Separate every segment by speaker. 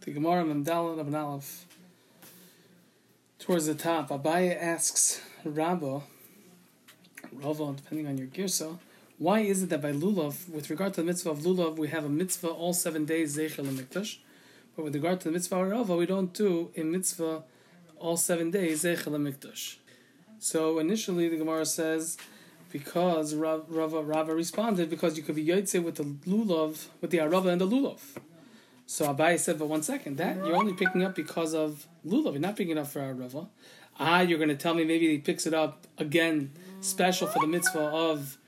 Speaker 1: The Gemara Memdalin of Aleph. Towards the top, Abaya asks Rabba, Rava, depending on your girsa, why is it that by lulav, with regard to the mitzvah of lulav, we have a mitzvah all seven days zeichel and mikdash, but with regard to the mitzvah of Rava, we don't do a mitzvah all seven days zeichel and mikdash. So initially, the Gemara says because Rava, Rava responded because you could be yotze with the lulav with the arava and the lulav. So Abai said, but one second, that you're only picking up because of lulav. You're not picking it up for arava. Ah, you're going to tell me maybe he picks it up again, special for the mitzvah of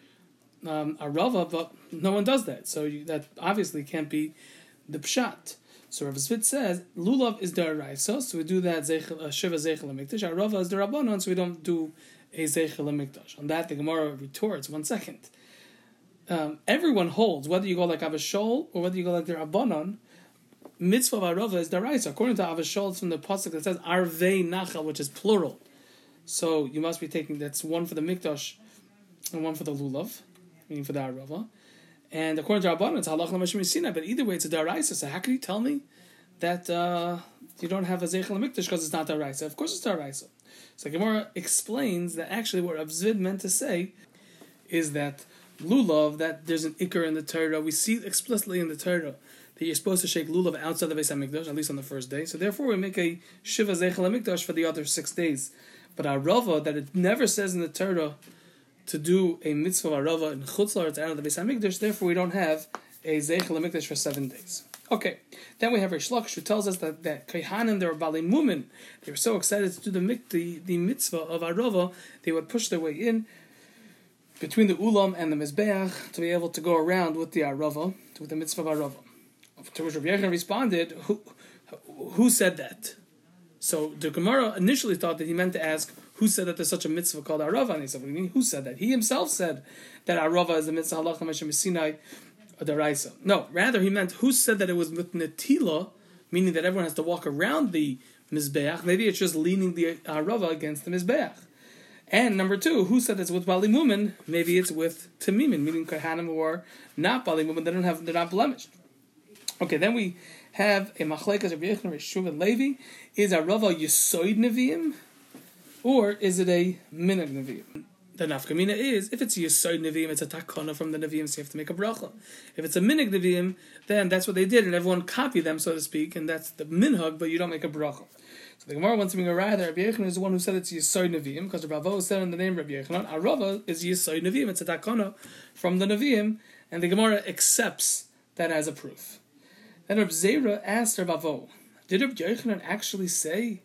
Speaker 1: um, arava, but no one does that. So you, that obviously can't be the pshat. So Rav Zvid says lulav is the araisa, so we do that uh, shiva zeichel mikdash. Arava is the rabbanon, so we don't do a zeichel mikdash. On that, the Gemara retorts. One second. Um, everyone holds whether you go like Abba Shaul or whether you go like the Rabbanon. Mitzvah of Arava is daraisa. According to Abba Shaul, it's from the pasuk that says Arvei Nachal, which is plural. So you must be taking that's one for the Mikdash and one for the Lulav, meaning for the Arava. And according to Rabbanon, it's halach l'mashim Sinai. But either way, it's a daraisa. So how can you tell me that uh, you don't have a zeichel mikdash because it's not daraisa? Of course, it's daraisa. So Gemara explains that actually what Rav Zvid meant to say is that lulav, that there's an ikr in the Torah. We see explicitly in the Torah that you're supposed to shake lulav outside the Beis Hamikdash, at least on the first day. So therefore, we make a shiva zeichel mikdash for the other six days. But arava that it never says in the Torah to do a mitzvah arava in chutzlar out of the Beis Hamikdash. Therefore, we don't have a zeichel mikdash for seven days. Okay, then we have Reish Lakish who tells us that that kohanim, they were Bali Mumin. They were so excited to do the, the, the mitzvah of Arava, they would push their way in between the Ulam and the Mizbeach to be able to go around with the Arava, with the mitzvah of Arava. To which Rabbi Yechon responded, who, who said that? So the Gemara initially thought that he meant to ask, who said that there's such a mitzvah called Arava? And he said, what do you mean, who said that? He himself said that Arava is the mitzvah halacha Sinai a uh, daraisa. No, rather he meant who said that it was with netila, meaning that everyone has to walk around the mizbeach. Maybe it's just leaning the arava against the mizbeach. And number two, who said it's with bali mumin? Maybe it's with tamimin, meaning kohanim or not bali mumin. They don't have, they're not blemished. Okay, then we have a machlekas of Yechon Rishuv and Levi. Is arava yisoid neviim, or is it a minag neviim? The nafkamina is if it's Yisoid Nevi'im, it's a takana from the Nevi'im, so you have to make a bracha. If it's a minig Nevi'im, then that's what they did, and everyone copied them, so to speak, and that's the minhag, but you don't make a bracha. So the Gemara wants to bring a rather. Rabbi Yechon is the one who said it's Yisoid Nevi'im, because the Ravo said in the name of Rabbi Yechon, Arava is Yisoid Nevi'im, it's a takana from the Nevi'im, and the Gemara accepts that as a proof. Then Rabbi Zera asked Ravo, did Rabbi Yechon actually say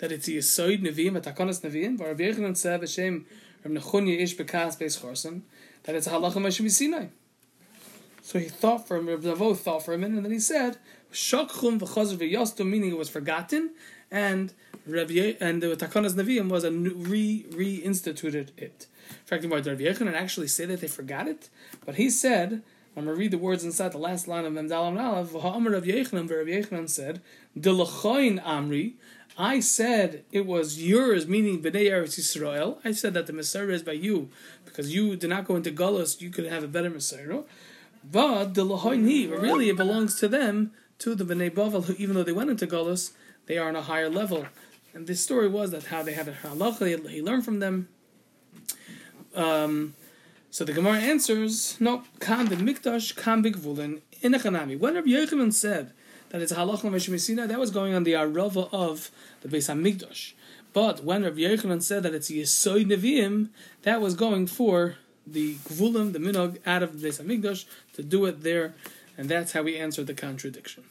Speaker 1: that it's Yisoid Nevi'im, a takanas Nevi'im? But Rabbi Yechon said, Hashem, Rav Nechunya Ish Bekas Beis Chorson, that it's a halacha Sinai. So he thought for him, Rav Zavo thought for a minute, and then he said, Shakchum v'chazer v'yostum, meaning it was forgotten, and Rav Ye- and the Takanas Nevi'im was a re reinstituted it. In fact, Rav Yechanan actually say that they forgot it, but he said, I'm going to read the words inside the last line of Memdalam Aleph. V'ha'amar Rav Yechanan, Rav Yechanan said, Dilachoin Amri, I said it was yours, meaning Bnei Eretz Yisrael. I said that the Messiah is by you, because you did not go into Gullus, you could have a better Messiah. But the Lahoini, really it belongs to them, to the Bnei Bavel, who even though they went into Gullus, they are on a higher level. And this story was that how they had a halacha, he learned from them. Um, so the Gemara answers, no, kam the mikdash, kam bigvulin, in When Rabbi Yochanan said that it's halacha Meshmisina, that was going on the arava of the Beis Hamikdash. But when Rabbi Yochanan said that it's Yesoid Nevi'im, that was going for the Gvulim, the Minog, out of the Beis Hamikdash to do it there, and that's how we answered the contradiction.